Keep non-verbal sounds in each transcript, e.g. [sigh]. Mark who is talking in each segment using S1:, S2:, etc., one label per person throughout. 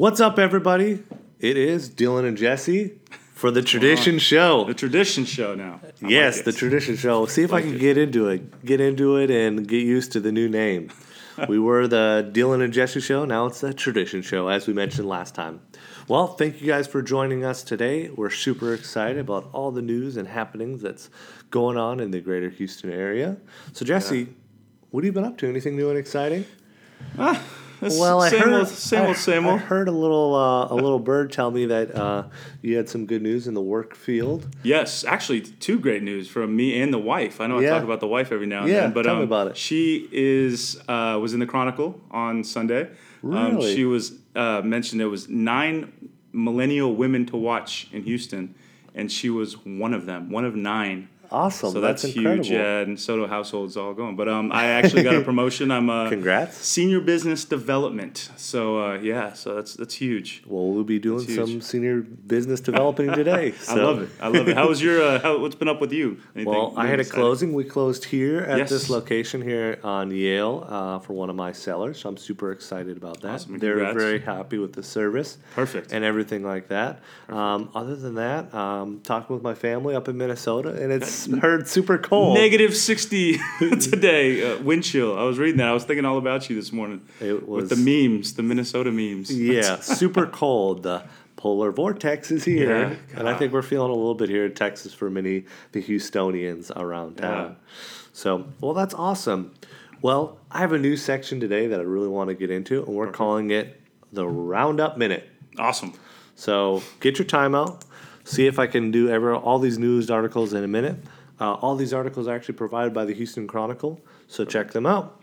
S1: What's up, everybody? It is Dylan and Jesse for the Tradition uh-huh. Show.
S2: The tradition show now. I
S1: yes,
S2: like
S1: the. Tradition Show. See if I
S2: Like
S1: can
S2: it.
S1: get into it, get into it, and get used to the new name. [laughs] we were the Dylan and Jesse Show. Now it's the Tradition Show, as we mentioned last time. Well, thank you guys for joining us today. We're super excited about all the news and happenings that's going on in the greater Houston area. So, Jesse, what have you been up to? Anything new and exciting?
S2: Ah,
S1: Well, I
S2: same
S1: heard
S2: old, same
S1: I-
S2: old, same
S1: I heard a little uh, a little bird tell me that uh, you had some good news in the work field.
S2: Yes, actually, two great news from me and the wife. I know I talk about the wife every now and
S1: Yeah,
S2: then, but
S1: tell
S2: um,
S1: me about it.
S2: She is uh, was in the Chronicle on Sunday. Um,
S1: Really?
S2: she was uh, mentioned. There was nine millennial women to watch in Houston, and she was one of them, one of nine.
S1: Awesome,
S2: So
S1: that's,
S2: that's, huge, yeah, and Soto household's all going. But um, I actually got a [laughs] promotion. I'm a
S1: Congrats.
S2: senior business development. So uh, yeah, so that's that's huge.
S1: Well, we'll be doing some senior business developing today. [laughs]
S2: I love it. I love it. How was your? Uh, how, what's been up with you? Anything
S1: Well, I had a closing. We closed here at this location here on Yale uh, for one of my sellers. So I'm super excited about that.
S2: Awesome.
S1: They're
S2: Congrats.
S1: very happy with the service.
S2: Perfect.
S1: And everything like that. Um, other than that, um, talking with my family up in Minnesota, and it's heard super cold.
S2: Negative sixty [laughs] today. Uh, wind chill. I was reading that. I was thinking all about you this morning.
S1: It was
S2: with the memes, the Minnesota memes.
S1: Yeah, super cold. The polar vortex is here,
S2: Yeah,
S1: and I think we're feeling a little bit here in Texas for many the Houstonians around town. So, well, that's awesome. Well, I have a new section today that I really want to get into, and we're calling it the Roundup Minute.
S2: Awesome.
S1: So, get your time out. See if I can do ever all these news articles in a minute. Uh, all these articles are actually provided by the Houston Chronicle, so check them out.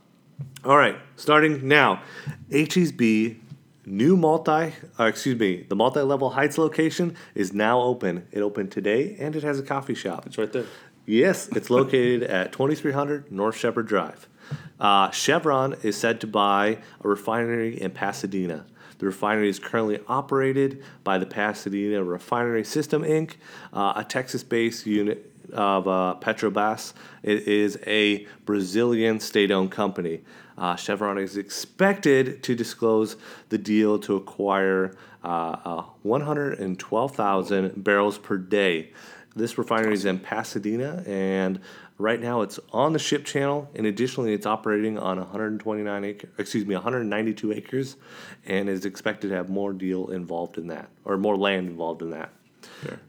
S1: All right, starting now. HEB new multi, uh, excuse me, the multi-level Heights location is now open. It opened today, and it has a coffee shop.
S2: It's right there.
S1: Yes, it's located [laughs] at 2300 North Shepherd Drive. Uh, Chevron is said to buy a refinery in Pasadena. The refinery is currently operated by the Pasadena Refinery System Inc., uh, a Texas based unit of uh, Petrobras. It is a Brazilian state owned company. Uh, Chevron is expected to disclose the deal to acquire uh, uh, 112,000 barrels per day. This refinery is in Pasadena, and right now it's on the ship channel. And additionally, it's operating on 129 acre, excuse me, 192 acres, and is expected to have more deal involved in that, or more land involved in that.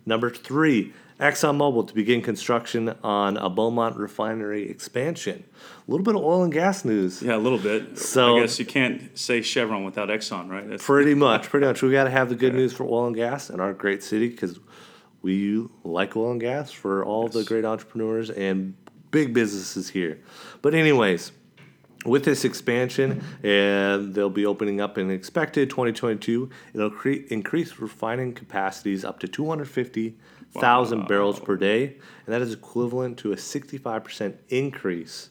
S1: Number three, ExxonMobil to begin construction on a Beaumont refinery expansion. A little bit of oil and gas news.
S2: Yeah, a little bit.
S1: So-
S2: I guess you can't say Chevron without Exxon, right? That's,
S1: Pretty [laughs] much, pretty much. We got to have the good news for oil and gas in our great city because we like oil and gas for all the great entrepreneurs and big businesses here. But, anyways, with this expansion, and they'll be opening up in expected 2022. It'll cre- increase refining capacities up to 250,000 barrels per day, and that is equivalent to a 65% increase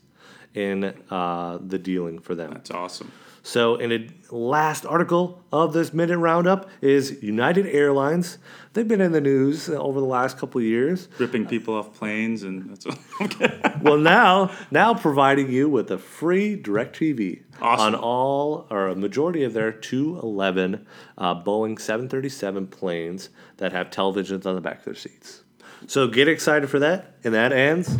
S1: in uh, the dealing for them.
S2: that's awesome.
S1: So, in a last article of this minute roundup is United Airlines. They've been in the news over the last couple of years.
S2: Ripping people off planes and that's [laughs] okay.
S1: Well, now, now providing you with a free DirecTV
S2: Awesome.
S1: on all or a majority of their 211 uh, Boeing 737 planes that have televisions on the back of their seats. So get excited for that, and that ends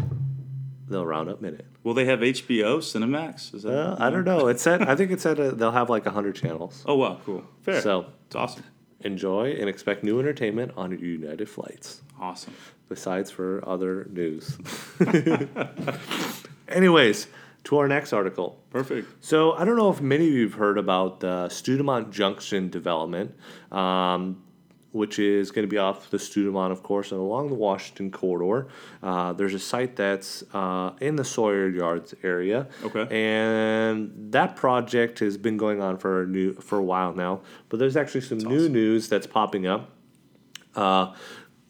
S1: the roundup minute.
S2: Will they have HBO, Cinemax? Is that?
S1: Uh, I don't know. It said I think it said uh, they'll have like hundred channels.
S2: Oh wow, cool. Fair.
S1: So
S2: it's awesome.
S1: enjoy and expect new entertainment on United flights,
S2: Awesome.
S1: besides for other news. [laughs] Anyways, to our next article.
S2: Perfect.
S1: So I don't know if many of you have heard about the Studemont Junction development, um, which is going to be off the Studemont, of course, and along the Washington corridor. Uh, there's a site that's uh, in the Sawyer Yards area.
S2: Okay.
S1: And that project has been going on for a new for a while now, but there's actually some new
S2: awesome.
S1: news that's popping up. Uh,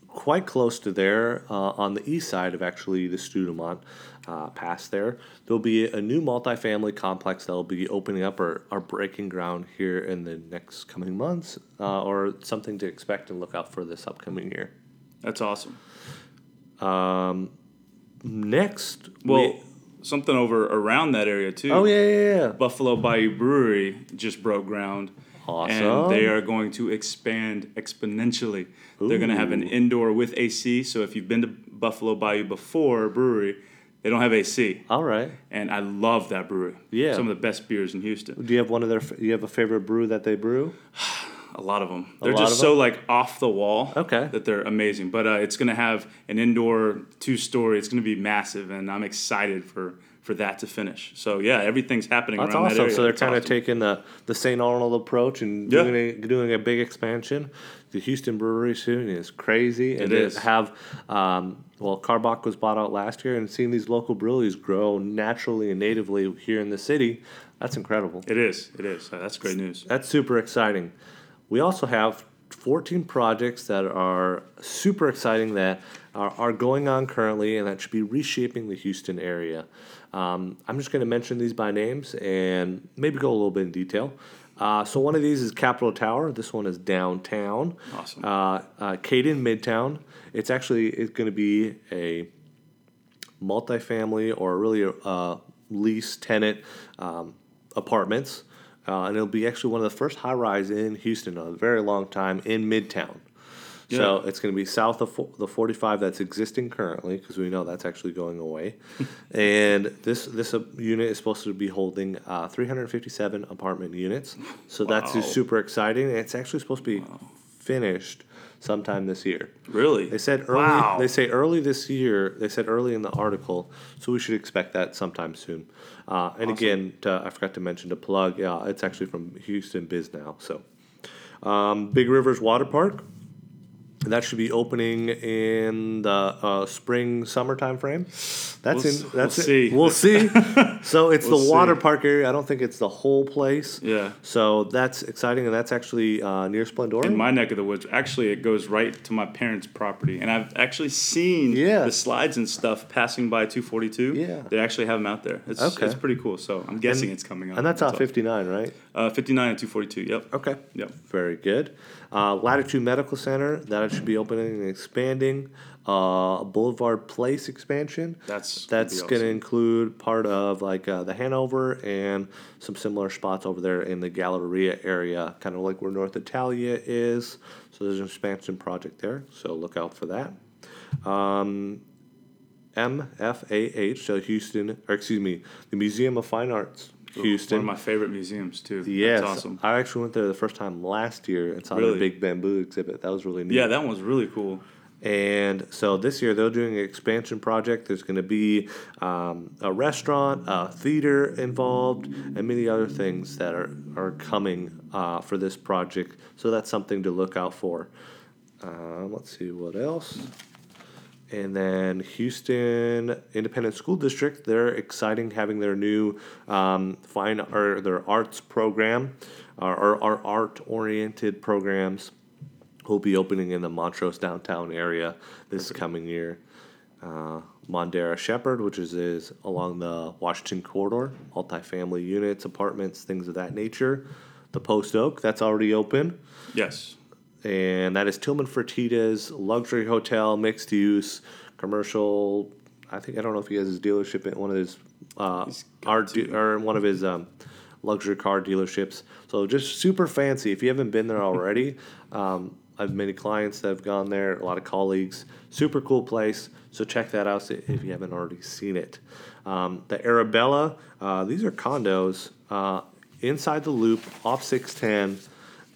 S1: quite close to there, uh, on the east side of actually the Studemont uh, Pass there, there'll be a new multifamily complex that'll be opening up or, or breaking ground here in the next coming months, uh, or something to expect and look out for this upcoming year.
S2: That's awesome.
S1: Um, next,
S2: Well,
S1: we-
S2: something over around that area too.
S1: oh yeah, yeah, yeah.
S2: Buffalo Bayou Brewery just broke ground,
S1: Awesome.
S2: And they are going to expand exponentially. They're going to have an indoor with AC. So if you've been to Buffalo Bayou before brewery, they don't have AC.
S1: All right.
S2: And I love that brewery.
S1: Yeah.
S2: Some of the best beers in Houston.
S1: Do you have one of their? Do you have a favorite brew that they brew? [sighs]
S2: A lot of them. They're
S1: lot
S2: just
S1: of
S2: so like off the wall.
S1: Okay.
S2: That they're amazing. But uh, it's going to have an indoor two story. It's going to be massive, and I'm excited for for that to finish. So yeah, everything's happening
S1: That's
S2: around that
S1: awesome.
S2: area.
S1: So they're kind of
S2: awesome.
S1: taking the the St. Arnold approach and
S2: Yeah.
S1: doing a, doing a big expansion. The Houston brewery soon is crazy, and
S2: It is.
S1: have um, well, Karbach was bought out last year, and seeing these local breweries grow naturally and natively here in the city, that's incredible.
S2: It is. It is. Uh, that's great news.
S1: That's super exciting. We also have 14 projects that are super exciting that are, are going on currently and that should be reshaping the Houston area. Um, I'm just going to mention these by names and maybe go a little bit in detail. Uh, so one of these is Capitol Tower. This one is downtown.
S2: Awesome.
S1: Uh, uh, Caden Midtown. It's actually it's going to be a multifamily or really a uh, lease tenant um, apartments. Uh, and it'll be actually one of the first high rise in Houston in a very long time in Midtown. So it's going to be south of fo- the 45 that's existing currently because we know that's actually going away. [laughs] and this this uh, unit is supposed to be holding uh, 357 apartment units. So that's super exciting. It's actually supposed to be finished sometime this year.
S2: Really?
S1: They said early.
S2: Wow.
S1: They say early this year. They said early in the article, so we should expect that sometime soon. Uh, and again, to, I forgot to mention to plug. Yeah, it's actually from Houston Biz now. So, um, Big Rivers Water Park. That should be opening in the uh, spring summer time frame. That's
S2: We'll
S1: in.
S2: s- we'll
S1: That's it.
S2: see.
S1: We'll see. [laughs] so it's
S2: We'll
S1: the water
S2: see.
S1: park area. I don't think it's the whole place.
S2: Yeah.
S1: So that's exciting, and that's actually uh, near Splendora.
S2: in my neck of the woods. Actually, it goes right to my parents' property, and I've actually seen
S1: Yeah.
S2: the slides and stuff passing by 242.
S1: Yeah.
S2: they actually have them out there. It's,
S1: Okay.
S2: it's pretty cool. So I'm guessing it's coming up.
S1: and that's off 59, right?
S2: Uh, 59 and 242. Yep.
S1: Okay.
S2: Yep.
S1: Very good. Uh, Latitude Medical Center that should be opening and expanding. Uh, Boulevard Place expansion.
S2: That's
S1: that's going to
S2: awesome.
S1: include part of like uh, the Hanover and some similar spots over there in the Galleria area, kind of like where North Italia is. So there's an expansion project there. So look out for that. Um, MFAH, so Houston, or excuse me, the Museum of Fine Arts, Houston.
S2: One of my favorite museums too.
S1: Yes,
S2: That's awesome.
S1: I actually went there the first time last year and saw the big bamboo exhibit. That was really neat.
S2: Yeah, that one was really cool.
S1: And so this year they're doing an expansion project. There's going to be um, a restaurant, a theater involved, and many other things that are are coming uh, for this project. So that's something to look out for. Um, let's see what else. And then Houston Independent School District, they're exciting having their new um, fine or their arts program, or, or, or art oriented programs will be opening in the Montrose downtown area this coming year. Uh, Mondera Shepherd, which is, is along the Washington corridor, multifamily units, apartments, things of that nature. The Post Oak, that's already open
S2: Yes.
S1: and that is Tillman Fertitta's luxury hotel, mixed use, commercial. I think I don't know if he has his dealership in one of his uh, art de- or one of his um, luxury car dealerships. So just super fancy. If you haven't been there already, [laughs] um, I have many clients that have gone there. A lot of colleagues. Super cool place. So check that out if you haven't already seen it. Um, the Arabella. Uh, these are condos uh, inside the loop off 610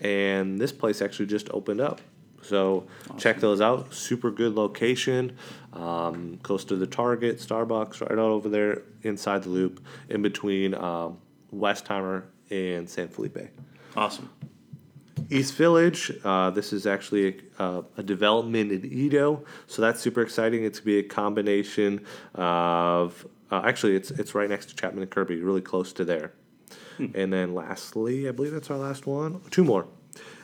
S1: and this place actually just opened up. So check those out. Super good location, um, close to the Target, Starbucks, right out over there inside the loop, in between um, Westheimer and San Felipe.
S2: Awesome.
S1: East Village. Uh, this is actually a, uh, a development in EaDo, so that's super exciting. It's gonna be a combination of uh, actually it's it's right next to Chapman and Kirby, really close to there. And then lastly, I believe that's our last one. Two more.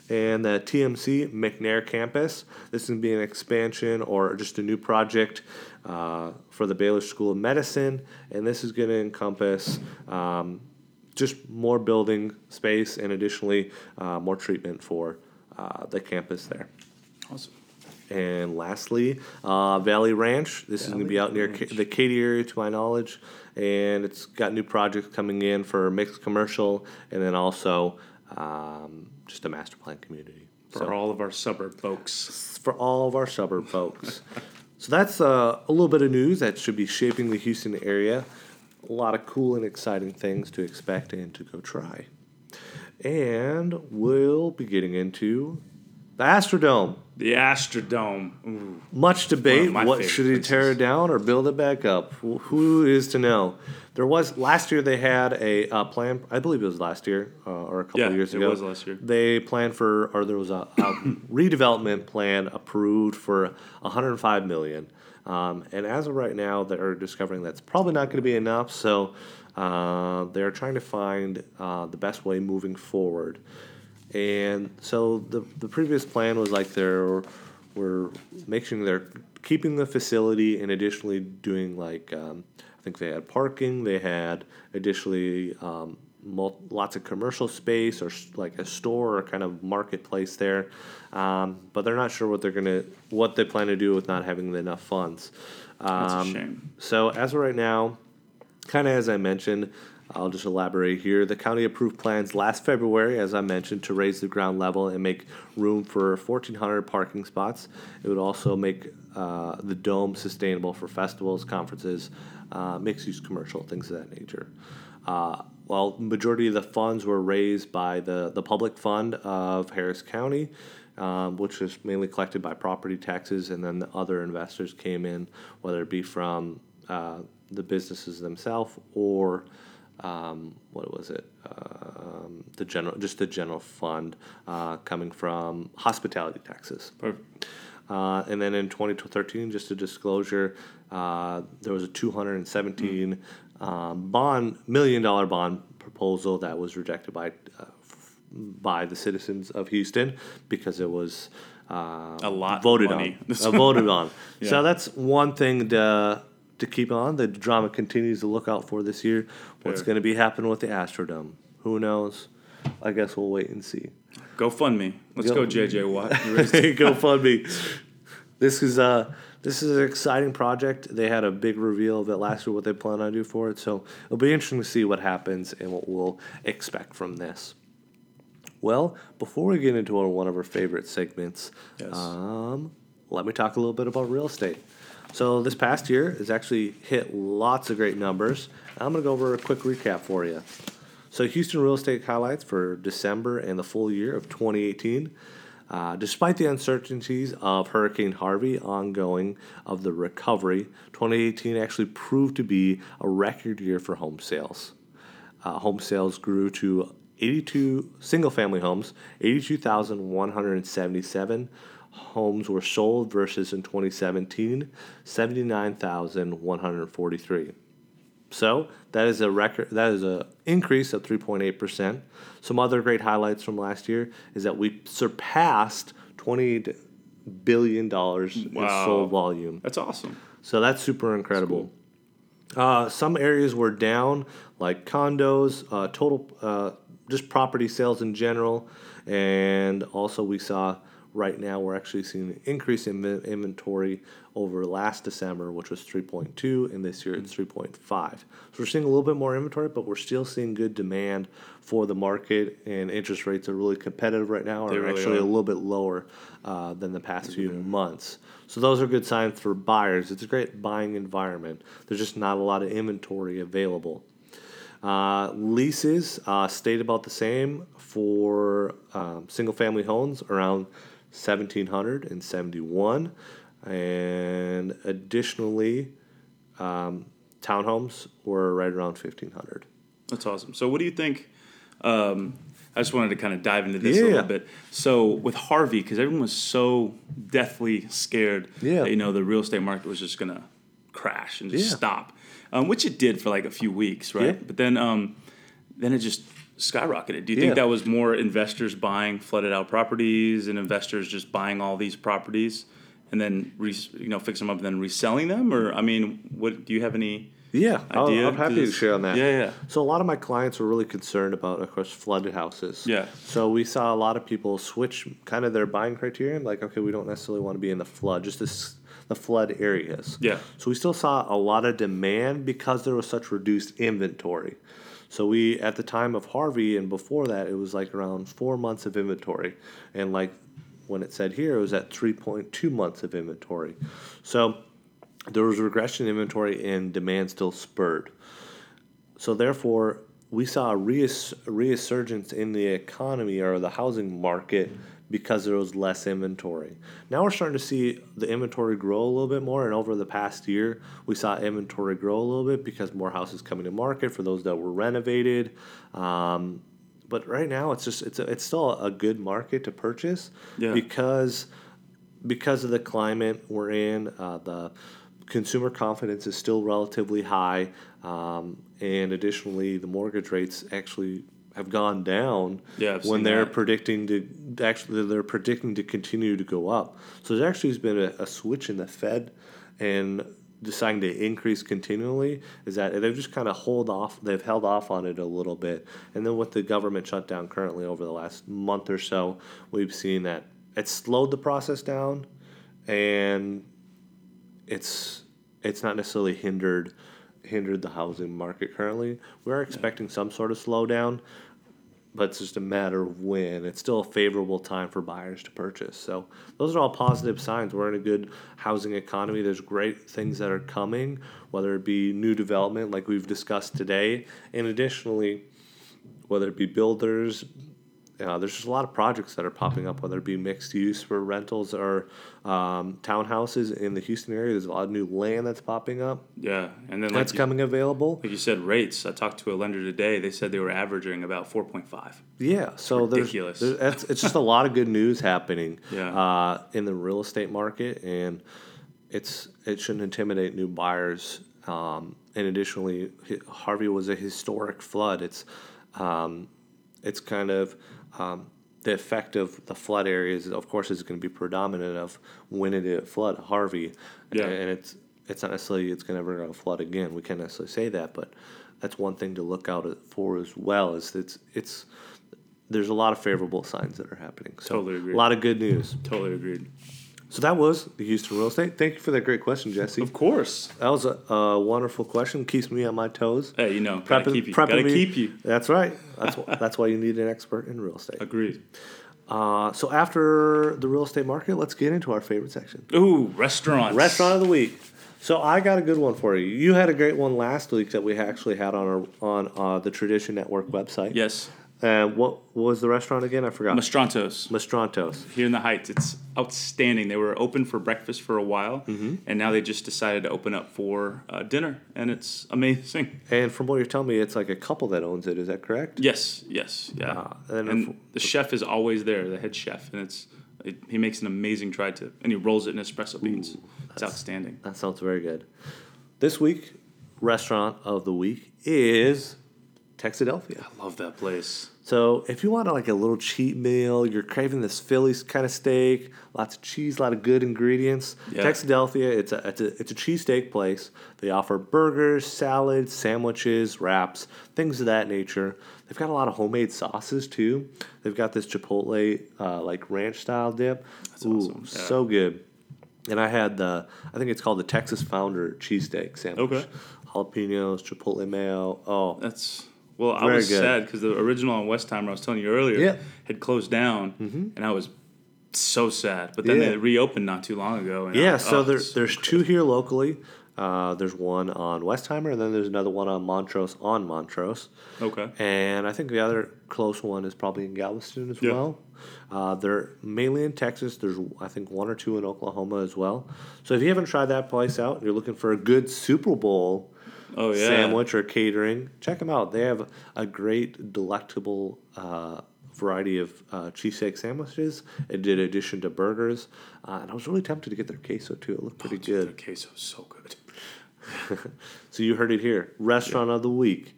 S1: And the TMC McNair campus. This is going to be an expansion or just a new project uh, for the Baylor School of Medicine. And this is going to encompass um, just more building space and additionally uh, more treatment for uh, the campus there.
S2: Awesome.
S1: And lastly, uh, Valley Ranch. This is going to be out near Ca- the Katy area, to my knowledge, and it's got new projects coming in for mixed commercial, and then also um, just a master plan community.
S2: For all of our suburb folks.
S1: for all of our suburb folks. [laughs] so that's uh, a little bit of news that should be shaping the Houston area. A lot of cool and exciting things to expect and to go try. And we'll be getting into the Astrodome.
S2: The Astrodome. Ooh.
S1: Much debate. What should he tear it down or build it back up? Who is to know? There was last year. They had a uh, plan. I believe it was last year uh, or a couple
S2: Yeah,
S1: of years
S2: it
S1: ago.
S2: was last year.
S1: They planned for, or there was a, a [coughs] redevelopment plan approved for 105 million. Um, and as of right now, they're discovering that's probably not going to be enough. So uh, they're trying to find uh, the best way moving forward. And so the the previous plan was like they're we're making they're keeping the facility and additionally doing like um, I think they had parking, they had additionally um, mul- lots of commercial space or like a store or kind of marketplace there, um, but they're not sure what they're gonna what they plan to do with not having enough funds.
S2: That's a
S1: Um,
S2: shame.
S1: So as of right now, kind of as I mentioned, I'll just elaborate here. The county approved plans last February, as I mentioned, to raise the ground level and make room for 1,400 parking spots. It would also make uh, the dome sustainable for festivals, conferences, uh, mixed-use commercial, things of that nature. Uh, well, majority of the funds were raised by the, the public fund of Harris County, um, which was mainly collected by property taxes, and then the other investors came in, whether it be from uh, the businesses themselves or um, what was it? Um, the general, just the general fund uh, coming from hospitality taxes.
S2: Perfect.
S1: Uh, and then in 2013, just a disclosure, uh, there was a 217 um, bond million dollar bond proposal that was rejected by uh, f- by the citizens of Houston because it was uh,
S2: A lot
S1: voted on. [laughs] uh, voted on. [laughs]
S2: Yeah.
S1: So that's one thing to to keep on. The drama continues to look out for this year. What's going to be happening with the Astrodome? Who knows? I guess we'll wait and see.
S2: Go fund me. Let's
S1: Go-
S2: go, JJ Watt. [laughs]
S1: GoFundMe. This is uh this is an exciting project. They had a big reveal of it last year, what they plan on do for it. So it'll be interesting to see what happens and what we'll expect from this. Well, before we get into our, one of our favorite segments,
S2: Yes.
S1: um, let me talk a little bit about real estate. So this past year has actually hit lots of great numbers. I'm going to go over a quick recap for you. So Houston real estate highlights for December and the full year of 2018. Uh, despite the uncertainties of Hurricane Harvey ongoing of the recovery, 2018 actually proved to be a record year for home sales. Uh, home sales grew to 82 single family homes, 82,177 homes were sold versus in 2017, 79,143. So that is a record. That is a increase of 3.8 percent. Some other great highlights from last year is that we surpassed 28 billion dollars in
S2: Wow.
S1: sold volume.
S2: That's awesome.
S1: So that's super incredible. Uh, some areas were down, like condos, uh, total, uh, just property sales in general, and also we saw right now we're actually seeing an increase in inventory over last December, which was 3.2, and this year it's 3.5. So we're seeing a little bit more inventory, but we're still seeing good demand for the market, and interest rates are really competitive right now,
S2: They
S1: are
S2: really
S1: actually
S2: are.
S1: a little bit lower uh, than the past few months. So those are good signs for buyers. It's a great buying environment. There's just not a lot of inventory available. Uh, leases uh, stayed about the same for um, single family homes around 1771 and additionally um, townhomes were right around 1500
S2: That's awesome. So, what do you think? Um, I just wanted to kind of dive into this a little bit. So, with Harvey, because everyone was so deathly scared
S1: Yeah.
S2: that you know the real estate market was just gonna crash and just
S1: Yeah.
S2: stop, um, which it did for like a few weeks, right?
S1: Yeah.
S2: But then, um, then it just skyrocketed. Do you think
S1: Yeah.
S2: that was more investors buying flooded out properties and investors just buying all these properties and then re- you know fixing them up and then reselling them? Or I mean, what do you have any?
S1: yeah
S2: Idea?
S1: I'm happy to share on that
S2: Yeah, yeah.
S1: So a lot of my clients were really concerned about, of course, flooded houses.
S2: Yeah.
S1: So we saw a lot of people switch kind of their buying criterion, like, okay, we don't necessarily want to be in the flood, just this, the flood areas.
S2: Yeah.
S1: So we still saw a lot of demand because there was such reduced inventory. So we at the time of Harvey and before that, it was like around four months of inventory, and like when it said here, it was at three point two months of inventory. So there was regression in inventory and demand still spurred. So therefore, we saw a reas- resurgence in the economy or the housing market because there was less inventory. Now we're starting to see the inventory grow a little bit more, and over the past year, we saw inventory grow a little bit because more houses coming to market for those that were renovated. Um, but right now, it's just it's a, it's still a good market to purchase
S2: Yeah.
S1: because because of the climate we're in. Uh, the consumer confidence is still relatively high, um, and additionally, the mortgage rates actually have gone down
S2: Yeah,
S1: when they're
S2: that.
S1: predicting to actually they're predicting to continue to go up. So there actually has been a, a switch in the Fed and deciding to increase continually is that they've just kind of hold off they've held off on it a little bit and then with the government shutdown currently over the last month or so we've seen that it's slowed the process down and it's it's not necessarily hindered hindered the housing market currently. We are expecting some sort of slowdown, but it's just a matter of when. It's still a favorable time for buyers to purchase. So those are all positive signs. We're in a good housing economy. There's great things that are coming, whether it be new development like we've discussed today, and additionally, whether it be builders. Uh, there's just a lot of projects that are popping up, whether it be mixed use for rentals or um, townhouses in the Houston area. There's a lot of new land that's popping up
S2: Yeah, and then like
S1: that's
S2: you,
S1: coming available.
S2: like you said, rates. I talked to a lender today. They said they were averaging about four point five.
S1: Yeah, so
S2: ridiculous.
S1: there's it's, it's just a lot of good news happening [laughs]
S2: Yeah.
S1: uh, in the real estate market, and it's it shouldn't intimidate new buyers. Um, and additionally, Harvey was a historic flood. It's um, it's kind of um, the effect of the flood areas, of course, is going to be predominant of when it did flood Harvey,
S2: Yeah.
S1: and it's it's not necessarily it's going to ever flood again. We can't necessarily say that, but that's one thing to look out for as well. Is it's it's there's a lot of favorable signs that are happening. So
S2: Totally agree.
S1: A lot of good news.
S2: Totally agreed.
S1: So that was the Houston real estate. Thank you for that great question, Jesse.
S2: Of course.
S1: That was a, a wonderful question. Keeps me on my toes.
S2: Hey, you know, gotta
S1: Prepping-
S2: keep you.
S1: prepping
S2: Gotta
S1: me.
S2: keep you.
S1: That's right. That's [laughs] that's why you need an expert in real estate.
S2: Agreed.
S1: Uh, so after the real estate market, let's get into our favorite section.
S2: Ooh, restaurants.
S1: Restaurant of the week. So I got a good one for you. You had a great one last week that we actually had on our on uh, the Tradition Network website.
S2: Yes.
S1: And what was the restaurant again? I forgot.
S2: Mastrantos.
S1: Mastrantos.
S2: Here in the Heights. It's outstanding. They were open for breakfast for a while,
S1: Mm-hmm.
S2: and now they just decided to open up for uh, dinner, and it's amazing. [laughs]
S1: And from what you're telling me, it's like a couple that owns it. Is that correct?
S2: Yes, yes, yeah.
S1: Ah, and
S2: and
S1: if-
S2: the chef is always there, the head chef, and it's it, he makes an amazing try to, and he rolls it in espresso beans. it's outstanding.
S1: That sounds very good. This week, restaurant of the week is Texadelphia.
S2: I love that place.
S1: So if you want like a little cheat meal, you're craving this Philly kind of steak, lots of cheese, a lot of good ingredients.
S2: Yeah.
S1: Texadelphia, it's a it's a it's a cheesesteak place. They offer burgers, salads, sandwiches, wraps, things of that nature. They've got a lot of homemade sauces too. They've got this chipotle uh, like ranch style dip.
S2: That's
S1: Ooh,
S2: awesome. Yeah.
S1: so good. And I had the I think it's called the Texas Founder cheesesteak sandwich.
S2: Okay.
S1: Jalapenos, chipotle mayo. Oh,
S2: That's well, I
S1: Very
S2: was
S1: good.
S2: sad because the original on Westheimer I was telling you earlier
S1: Yeah.
S2: had closed down, and I was so sad. But then
S1: Yeah.
S2: they reopened not too long ago. And
S1: Yeah,
S2: I-
S1: so
S2: oh,
S1: there, there's two here locally. Uh, there's one on Westheimer, and then there's another one on Montrose on Montrose.
S2: okay.
S1: And I think the other close one is probably in Galveston as
S2: Yeah.
S1: well. Uh, they're mainly in Texas. There's, I think, one or two in Oklahoma as well. So if you haven't tried that place out, and you're looking for a good Super Bowl
S2: Oh yeah.
S1: sandwich or catering, check them out. They have a great, delectable uh, variety of uh, cheesesteak sandwiches. It did addition to burgers, uh, and I was really tempted to get their queso too. It looked pretty
S2: Dude,
S1: good.
S2: The queso is so good. [laughs]
S1: So you heard it here. Restaurant of the week.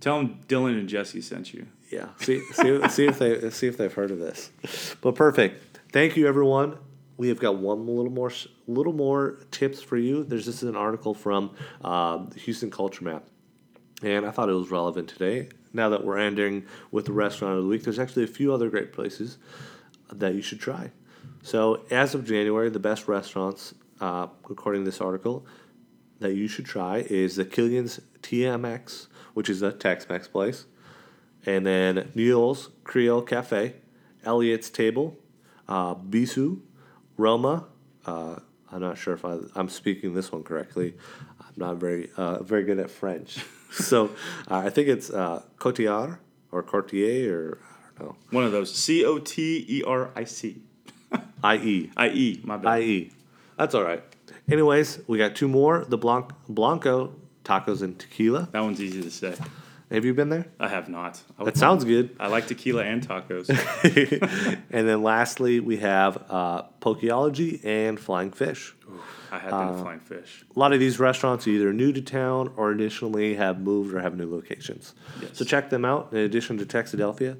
S2: Tell them Dylan and Jesse sent you.
S1: Yeah. See, see, see if they see if they've heard of this. But perfect. Thank you, everyone. We have got one little more little more tips for you. There's this is an article from uh, Houston Culture Map, and I thought it was relevant today. Now that we're ending with the restaurant of the week, there's actually a few other great places that you should try. So as of January, the best restaurants, uh, according to this article, that you should try is the Killen's TMX, which is a Tex-Mex place, and then Neil's Creole Cafe, Elliot's Table, uh, Bisou, Roma. Uh, I'm not sure if I, I'm speaking this one correctly. I'm not very uh, very good at French, [laughs] so uh, I think it's uh, Cotillard or Cortier or I don't know.
S2: One of those. C O T E R I C. [laughs]
S1: I E.
S2: I E. My bad.
S1: IE. That's all right. Anyways, we got two more. The Blanc- Blanco tacos and tequila.
S2: That one's easy to say.
S1: Have you been there?
S2: I have not. I
S1: That sounds good.
S2: I like tequila and tacos. [laughs]
S1: and then lastly, we have uh, Pokeology and Flying Fish.
S2: I had been to flying fish.
S1: A lot of these restaurants are either new to town or additionally have moved or have new locations.
S2: Yes.
S1: So check them out. In addition to Texadelphia,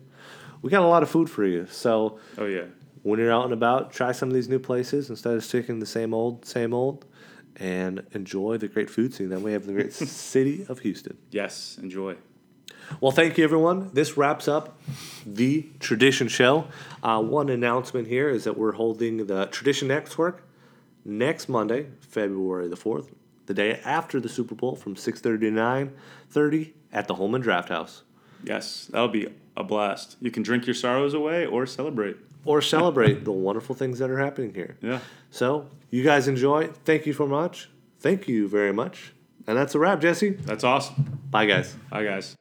S1: we got a lot of food for you. So
S2: Oh yeah.
S1: when you're out and about, try some of these new places instead of sticking to the same old, same old, and enjoy the great food scene that we have in the great [laughs] city of Houston.
S2: Yes. Enjoy.
S1: Well, thank you, everyone. This wraps up the Tradition Show. Uh, one announcement here is that we're holding the Tradition Network next Monday, February the 4th, the day after the Super Bowl from 6.30 to 9.30 at the Holman Draft House.
S2: Yes, that'll be a blast. You can drink your sorrows away or celebrate.
S1: Or [laughs] celebrate the wonderful things that are happening here.
S2: Yeah.
S1: So, you guys enjoy. Thank you so much. Thank you very much. And that's a wrap, Jesse.
S2: That's awesome.
S1: Bye, guys.
S2: Bye guys.